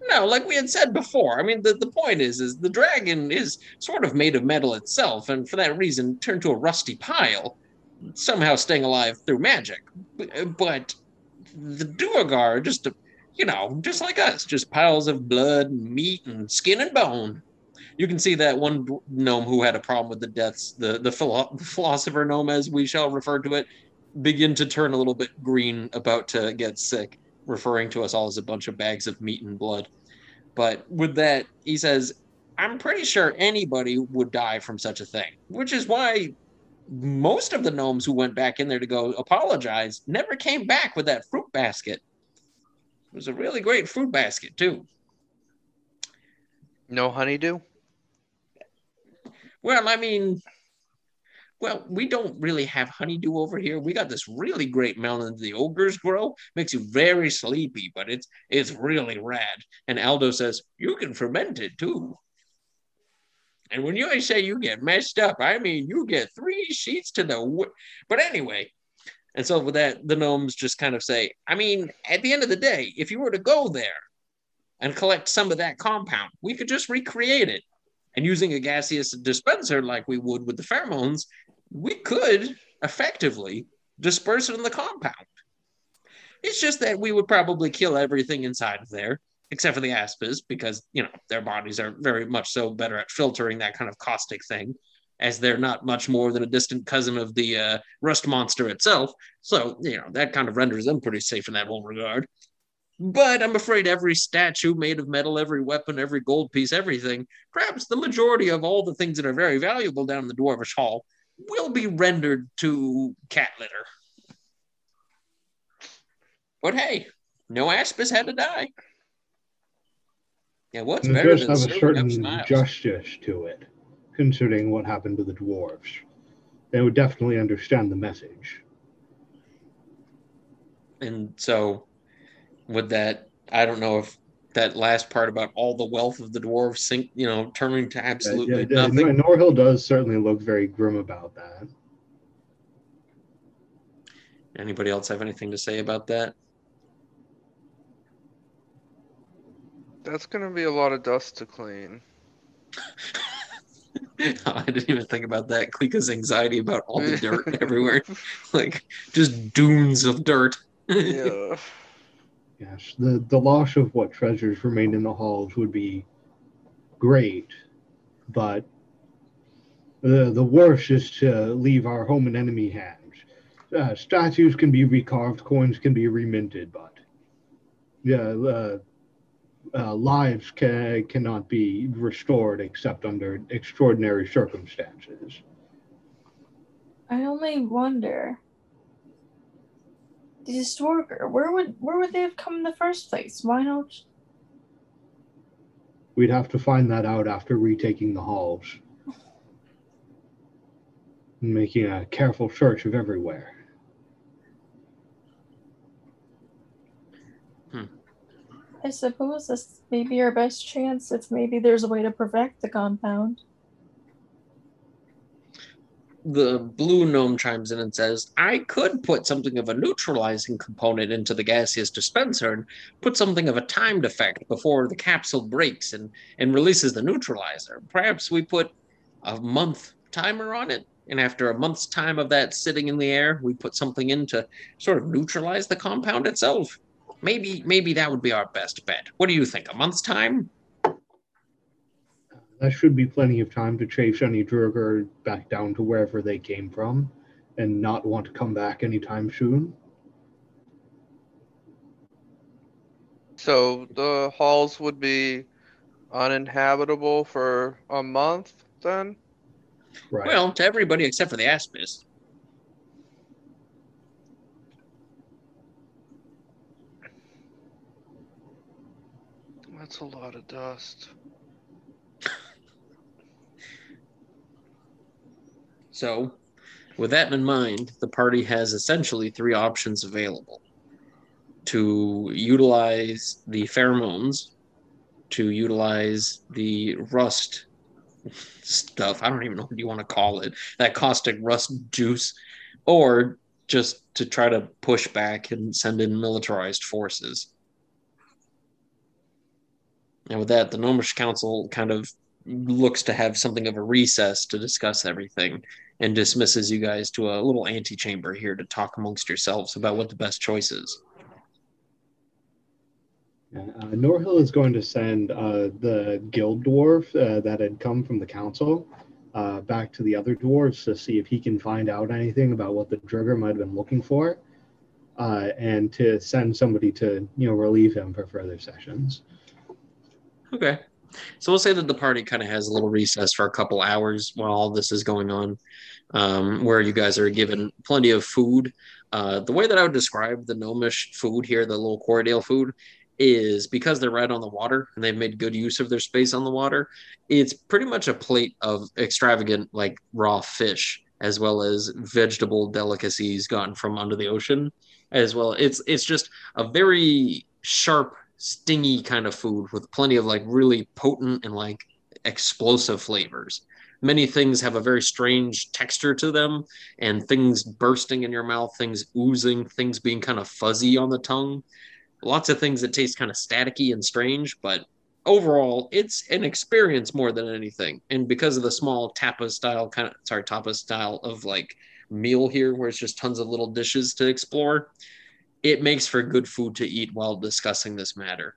No, like we had said before. I mean, the, the point is, is the dragon is sort of made of metal itself, and for that reason, turned to a rusty pile, somehow staying alive through magic. But, but the Duergar are just, a, you know, just like us, just piles of blood, and meat, and skin and bone. You can see that one gnome who had a problem with the deaths, the the philo- philosopher gnome, as we shall refer to it, begin to turn a little bit green, about to get sick, referring to us all as a bunch of bags of meat and blood. But with that, he says, I'm pretty sure anybody would die from such a thing, which is why most of the gnomes who went back in there to go apologize never came back with that fruit basket. It was a really great fruit basket, too. No honeydew? Well, I mean, well, we don't really have honeydew over here. We got this really great melon the ogres grow. Makes you very sleepy, but it's it's really rad. And Aldo says you can ferment it too. And when you say you get messed up, I mean you get three sheets to the. W- but anyway, and so with that, the gnomes just kind of say, I mean, at the end of the day, if you were to go there and collect some of that compound, we could just recreate it and using a gaseous dispenser like we would with the pheromones, we could effectively disperse it in the compound. It's just that we would probably kill everything inside of there, except for the aspis, because you know their bodies are very much so better at filtering that kind of caustic thing, as they're not much more than a distant cousin of the uh, rust monster itself. So you know that kind of renders them pretty safe in that whole regard. But I'm afraid every statue made of metal, every weapon, every gold piece, everything, perhaps the majority of all the things that are very valuable down in the Dwarvish Hall, will be rendered to cat litter. But hey, no Aspis had to die. Yeah, what's it better does than have a certain justice to it, considering what happened to the dwarves. They would definitely understand the message. And so, with that, I don't know if that last part about all the wealth of the dwarves sink, you know, turning to absolutely yeah, nothing. Norhill does certainly look very grim about that. Anybody else have anything to say about that? That's gonna be a lot of dust to clean. I didn't even think about that. Klika's anxiety about all the dirt everywhere, like just dunes of dirt. yeah. Yes, the the loss of what treasures remained in the halls would be great, but the the worst is to leave our home in enemy hands. Uh, statues can be recarved, coins can be reminted, but yeah, uh, uh, lives can cannot be restored except under extraordinary circumstances. I only wonder. The Storger, where would where would they have come in the first place? Why not? We'd have to find that out after retaking the halls. And making a careful search of everywhere. I suppose this may be our best chance if maybe there's a way to perfect the compound. the blue gnome chimes in and says, I could put something of a neutralizing component into the gaseous dispenser and put something of a timed effect before the capsule breaks and, and releases the neutralizer. Perhaps we put a month timer on it, and after a month's time of that sitting in the air, we put something in to sort of neutralize the compound itself. Maybe maybe that would be our best bet. What do you think? A month's time? That should be plenty of time to chase any Duergar back down to wherever they came from and not want to come back anytime soon. So the halls would be uninhabitable for a month then? Right. Well, to everybody except for the Aspis. That's a lot of dust. So, with that in mind, the party has essentially three options available to utilize the pheromones, to utilize the rust stuff. I don't even know what you want to call it that caustic rust juice, or just to try to push back and send in militarized forces. And with that, the Gnomish Council kind of looks to have something of a recess to discuss everything and dismisses you guys to a little antechamber here to talk amongst yourselves about what the best choice is. Uh, Norhill is going to send uh, the guild dwarf uh, that had come from the council uh, back to the other dwarves to see if he can find out anything about what the Duergar might have been looking for, uh, and to send somebody to you know relieve him for further sessions. Okay. So we'll say that the party kind of has a little recess for a couple hours while all this is going on, um, where you guys are given plenty of food. Uh, the way that I would describe the gnomish food here, the little Quarredale food, is because they're right on the water and they've made good use of their space on the water. It's pretty much a plate of extravagant, like raw fish, as well as vegetable delicacies gotten from under the ocean, as well. It's it's just a very sharp stingy kind of food with plenty of like really potent and like explosive flavors. Many things have a very strange texture to them, and things bursting in your mouth, things oozing, things being kind of fuzzy on the tongue. Lots of things that taste kind of staticky and strange, but overall, it's an experience more than anything. And because of the small tapa style kind of sorry, tapa style of like meal here, where it's just tons of little dishes to explore, it makes for good food to eat while discussing this matter.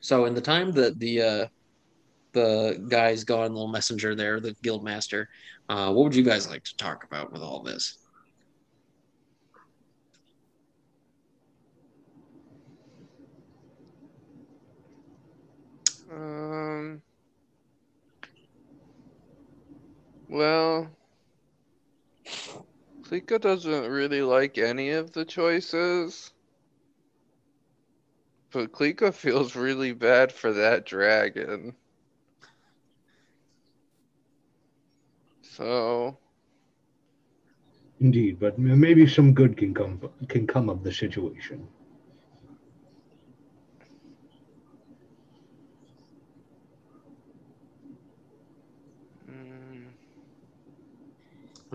So in the time that the uh, the guys go on little messenger there, the guild master, uh, what would you guys like to talk about with all this? Um. Well, Klika doesn't really like any of the choices. But Klika feels really bad for that dragon. So, Indeed, but maybe some good can come can come of the situation.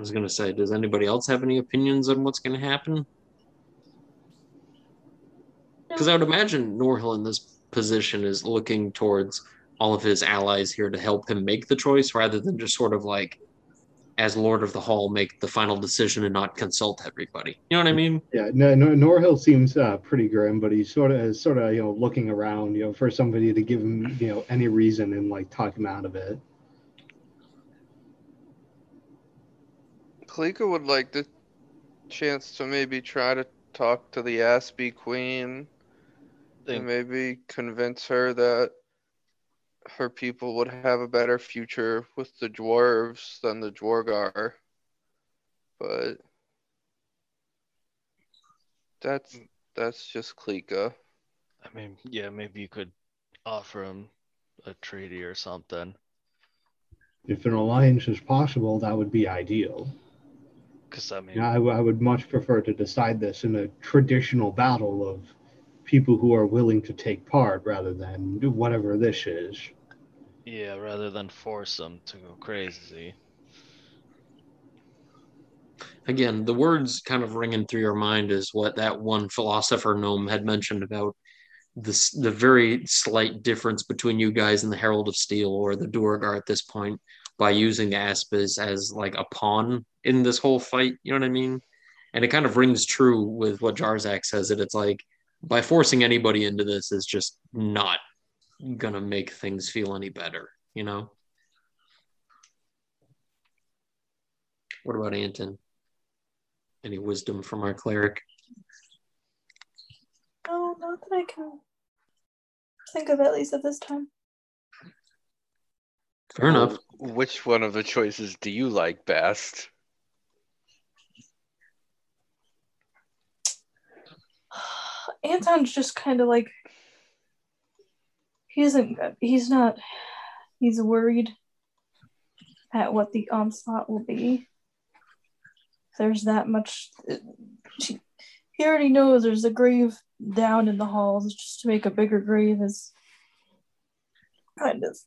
I was gonna say, does anybody else have any opinions on what's gonna happen? Because I would imagine Norhill in this position is looking towards all of his allies here to help him make the choice rather than just sort of like as Lord of the Hall make the final decision and not consult everybody. You know what I mean? Yeah, no, no, Norhill seems uh, pretty grim, but he's sort of is sort of you know looking around, you know, for somebody to give him you know any reason and like talk him out of it. Klika would like the chance to maybe try to talk to the Aspie Queen and maybe convince her that her people would have a better future with the dwarves than the Duergar. But that's that's just Klika. I mean, yeah, maybe you could offer him a treaty or something. If an alliance is possible, that would be ideal. Because I mean, Yeah, I, w- I would much prefer to decide this in a traditional battle of people who are willing to take part rather than do whatever this is. yeah, rather than force them to go crazy. again, the words kind of ringing through your mind is what that one philosopher gnome had mentioned about this the very slight difference between you guys and the Herald of Steel or the Duergar at this point by using Aspis as like a pawn in this whole fight. You know what I mean? And it kind of rings true with what Jarzak says that it's like by forcing anybody into this is just not gonna make things feel any better, you know? What about Anton? Any wisdom from our cleric? No, not that I can think of at least at this time. Fair enough. Which one of the choices do you like best? Anton's just kind of like he isn't he's not he's worried at what the onslaught will be. There's that much he already knows there's a grave down in the halls just to make a bigger grave is kind of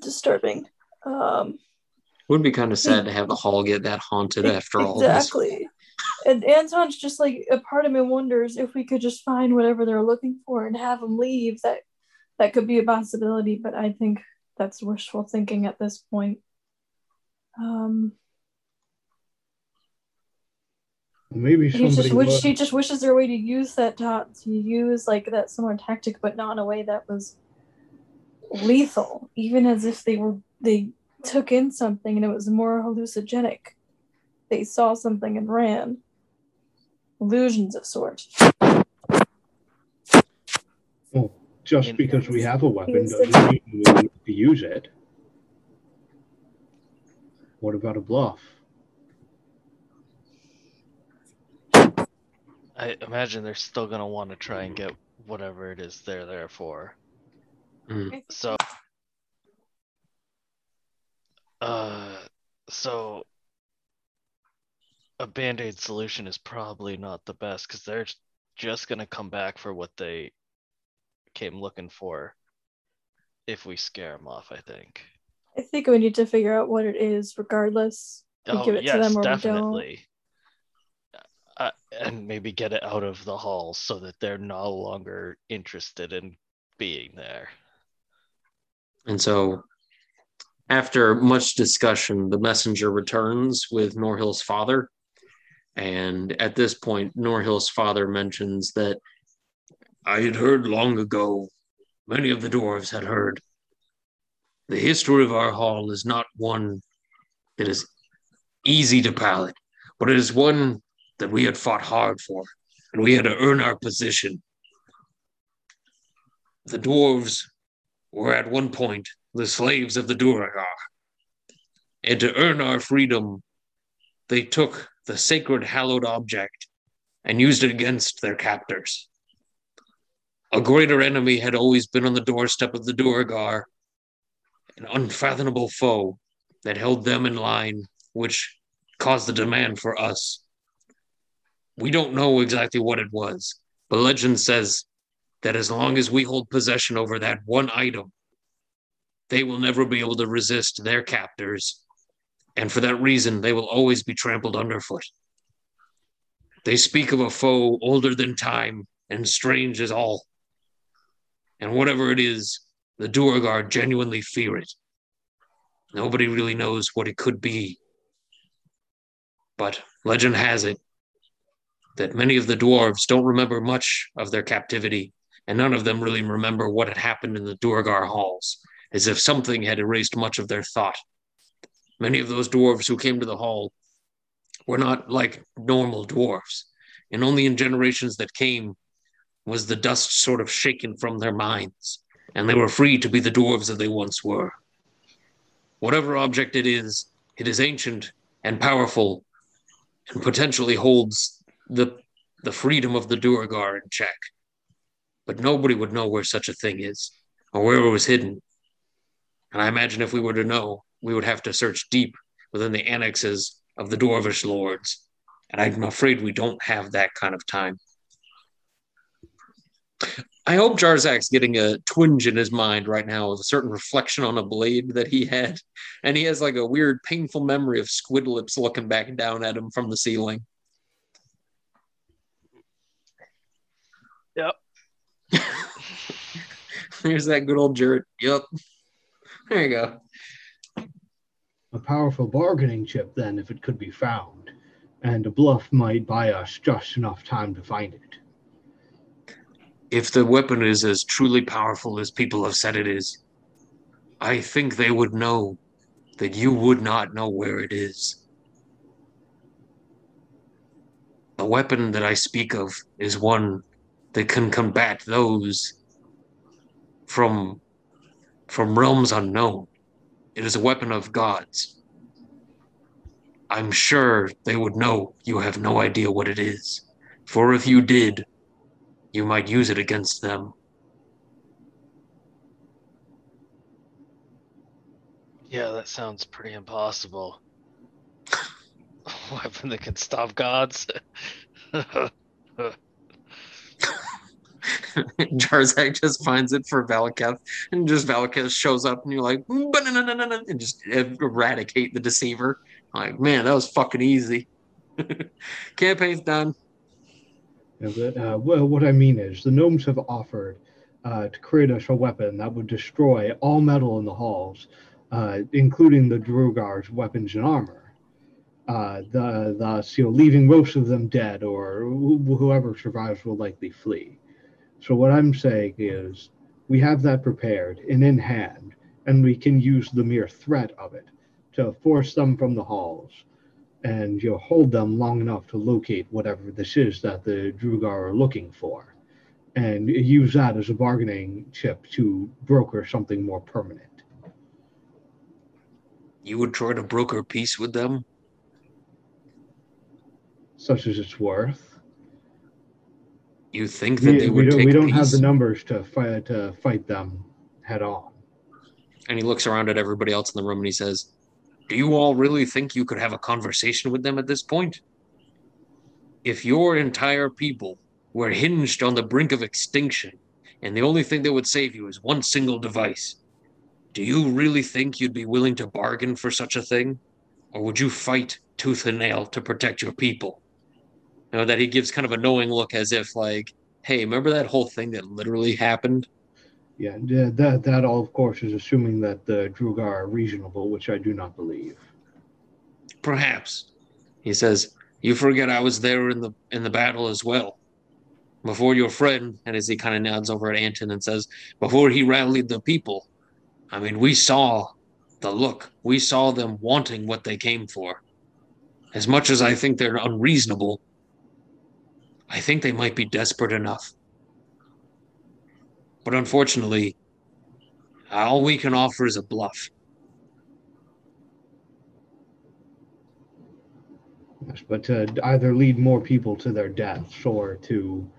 disturbing. Um Would be kind of sad to have the hall get that haunted after all exactly. And Anton's just like a part of me wonders if we could just find whatever they're looking for and have them leave. That that could be a possibility, but I think that's wishful thinking at this point. Um, Maybe he just wish would- he just wishes there a way to use that ta- to use like that similar tactic, but not in a way that was lethal. Even as if they were they took in something and it was more hallucinogenic. They saw something and ran. Illusions of sorts. Well, just because we have a weapon Use the- doesn't mean we need to use it. What about a bluff? I imagine they're still gonna want to try and get whatever it is they're there for. Mm. So, uh, so a band-aid solution is probably not the best because they're just gonna come back for what they came looking for if we scare them off. I think. I think we need to figure out what it is, regardless. We Oh give it to yes, them or we don't. definitely. Uh, and maybe get it out of the hall so that they're no longer interested in being there. And so, after much discussion, the messenger returns with Norhill's father. And at this point, Norhill's father mentions that I had heard long ago, many of the dwarves had heard. The history of our hall is not one that is easy to palate, but it is one that we had fought hard for, and we had to earn our position. The dwarves were at one point the slaves of the Duergar. And to earn our freedom, they took the sacred hallowed object and used it against their captors. A greater enemy had always been on the doorstep of the Duergar, an unfathomable foe that held them in line, which caused the demand for us. We don't know exactly what it was, but legend says that as long as we hold possession over that one item, they will never be able to resist their captors, and for that reason, they will always be trampled underfoot. They speak of a foe older than time and strange as all. And whatever it is, the Duergar genuinely fear it. Nobody really knows what it could be. But legend has it that many of the dwarves don't remember much of their captivity, and none of them really remember what had happened in the Duergar halls, as if something had erased much of their thought. Many of those dwarves who came to the hall were not like normal dwarves, and only in generations that came was the dust sort of shaken from their minds, and they were free to be the dwarves that they once were. Whatever object it is, it is ancient and powerful, and potentially holds the the freedom of the Duergar in check. But nobody would know where such a thing is, or where it was hidden. And I imagine if we were to know, we would have to search deep within the annexes of the Dwarvish lords. And I'm afraid we don't have that kind of time. I hope Jarzak's getting a twinge in his mind right now of a certain reflection on a blade that he had. And he has like a weird, painful memory of Squid Lips looking back down at him from the ceiling. Yep. There's that good old Jared. Yep. There you go. A powerful bargaining chip, then, if it could be found. And a bluff might buy us just enough time to find it. If the weapon is as truly powerful as people have said it is, I think they would know that you would not know where it is. The weapon that I speak of is one that can combat those from from realms unknown. It is a weapon of gods. I'm sure they would know you have no idea what it is. For if you did, you might use it against them. Yeah, that sounds pretty impossible. Weapon that can stop gods. Jarzak just finds it for Valaketh, and just Valaketh shows up, and you're like, "Ba-na-na-na-na-na," and just eradicate the deceiver. Like, man, that was fucking easy. Campaign's done. Yeah, but, uh, well, what I mean is, the gnomes have offered uh, to create us a weapon that would destroy all metal in the halls, uh, including the Duergar's weapons and armor. Uh, the, thus, you know, leaving most of them dead, or wh- whoever survives will likely flee. So what I'm saying is, we have that prepared and in hand, and we can use the mere threat of it to force them from the halls, and you know, hold them long enough to locate whatever this is that the Duergar are looking for, and use that as a bargaining chip to broker something more permanent. You would try to broker peace with them? such as it's worth. You think that We, they we would don't, take we don't have the numbers to fight to fight them head on. And he looks around at everybody else in the room and he says, Do you all really think you could have a conversation with them at this point? If your entire people were hinged on the brink of extinction, and the only thing that would save you is one single device, do you really think you'd be willing to bargain for such a thing? Or would you fight tooth and nail to protect your people? You know, that he gives kind of a knowing look as if, like, hey, remember that whole thing that literally happened? Yeah, that that all of course is assuming that the Duergar are reasonable, which I do not believe. Perhaps. He says, You forget I was there in the in the battle as well. Before your friend, and as he kind of nods over at Anton and says, before he rallied the people, I mean, we saw the look. We saw them wanting what they came for. As much as I think they're unreasonable, I think they might be desperate enough. But unfortunately, all we can offer is a bluff. Yes, but to either lead more people to their deaths or to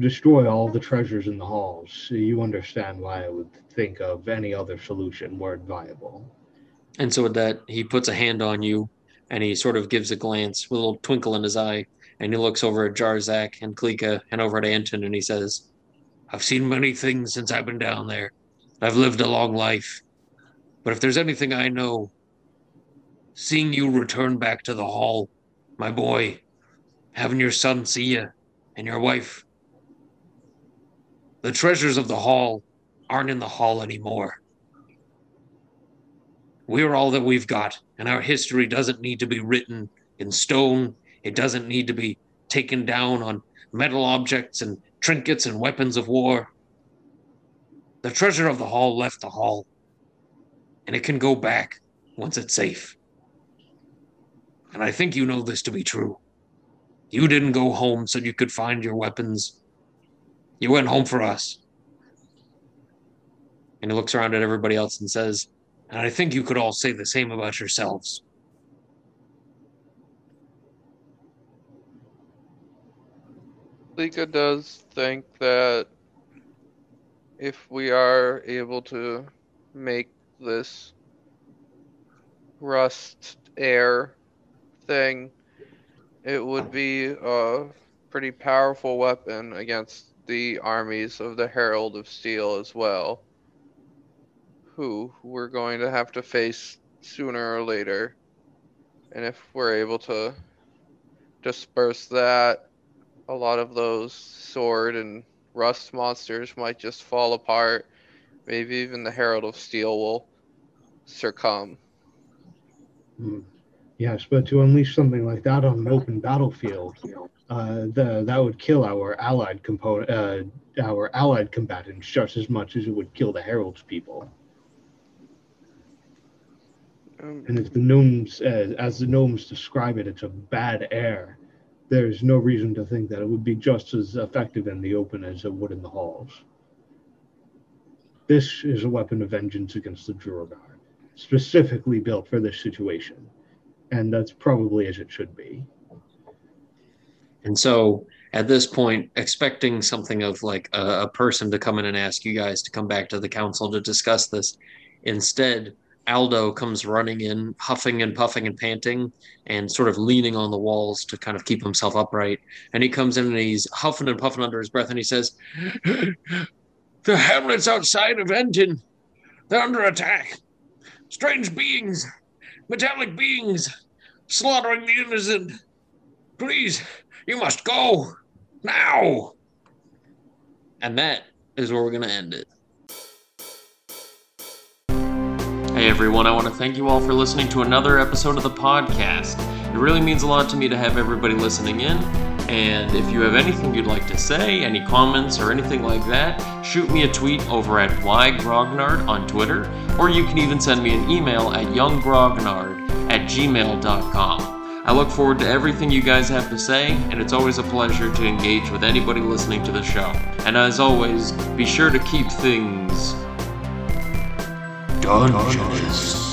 destroy all the treasures in the halls, you understand why I would think of any other solution were it viable. And so with that, he puts a hand on you and he sort of gives a glance with a little twinkle in his eye. And he looks over at Jarzak and Klika and over at Anton and he says, I've seen many things since I've been down there. I've lived a long life. But if there's anything I know, seeing you return back to the hall, my boy, having your son see you and your wife, the treasures of the hall aren't in the hall anymore. We're all that we've got, and our history doesn't need to be written in stone. It doesn't need to be taken down on metal objects and trinkets and weapons of war. The treasure of the hall left the hall, and it can go back once it's safe. And I think you know this to be true. You didn't go home so you could find your weapons. You went home for us. And he looks around at everybody else and says, and I think you could all say the same about yourselves. Klika does think that if we are able to make this rust air thing, it would be a pretty powerful weapon against the armies of the Herald of Steel as well, who we're going to have to face sooner or later. And if we're able to disperse that, a lot of those sword and rust monsters might just fall apart. Maybe even the Herald of Steel will succumb. Hmm. Yes, but to unleash something like that on an open battlefield, uh, the, that would kill our allied component, uh, our allied combatants just as much as it would kill the Herald's people. Um, And if the gnomes, uh, as the gnomes describe it, it's a bad air, there's no reason to think that it would be just as effective in the open as it would in the halls. This is a weapon of vengeance against the Duergar, specifically built for this situation, and that's probably as it should be. And so at this point, expecting something of like a, a person to come in and ask you guys to come back to the council to discuss this, instead, Aldo comes running in, huffing and puffing and panting, and sort of leaning on the walls to kind of keep himself upright. And he comes in and he's huffing and puffing under his breath, and he says, "The hamlets outside of Enton, they're under attack. Strange beings, metallic beings, slaughtering the innocent. Please, you must go now." And that is where we're going to end it. Hey everyone, I want to thank you all for listening to another episode of the podcast. It really means a lot to me to have everybody listening in. And if you have anything you'd like to say, any comments or anything like that, shoot me a tweet over at ygrognard on Twitter, or you can even send me an email at younggrognard at gmail.com. I look forward to everything you guys have to say, and it's always a pleasure to engage with anybody listening to the show. And as always, be sure to keep things Dungeons.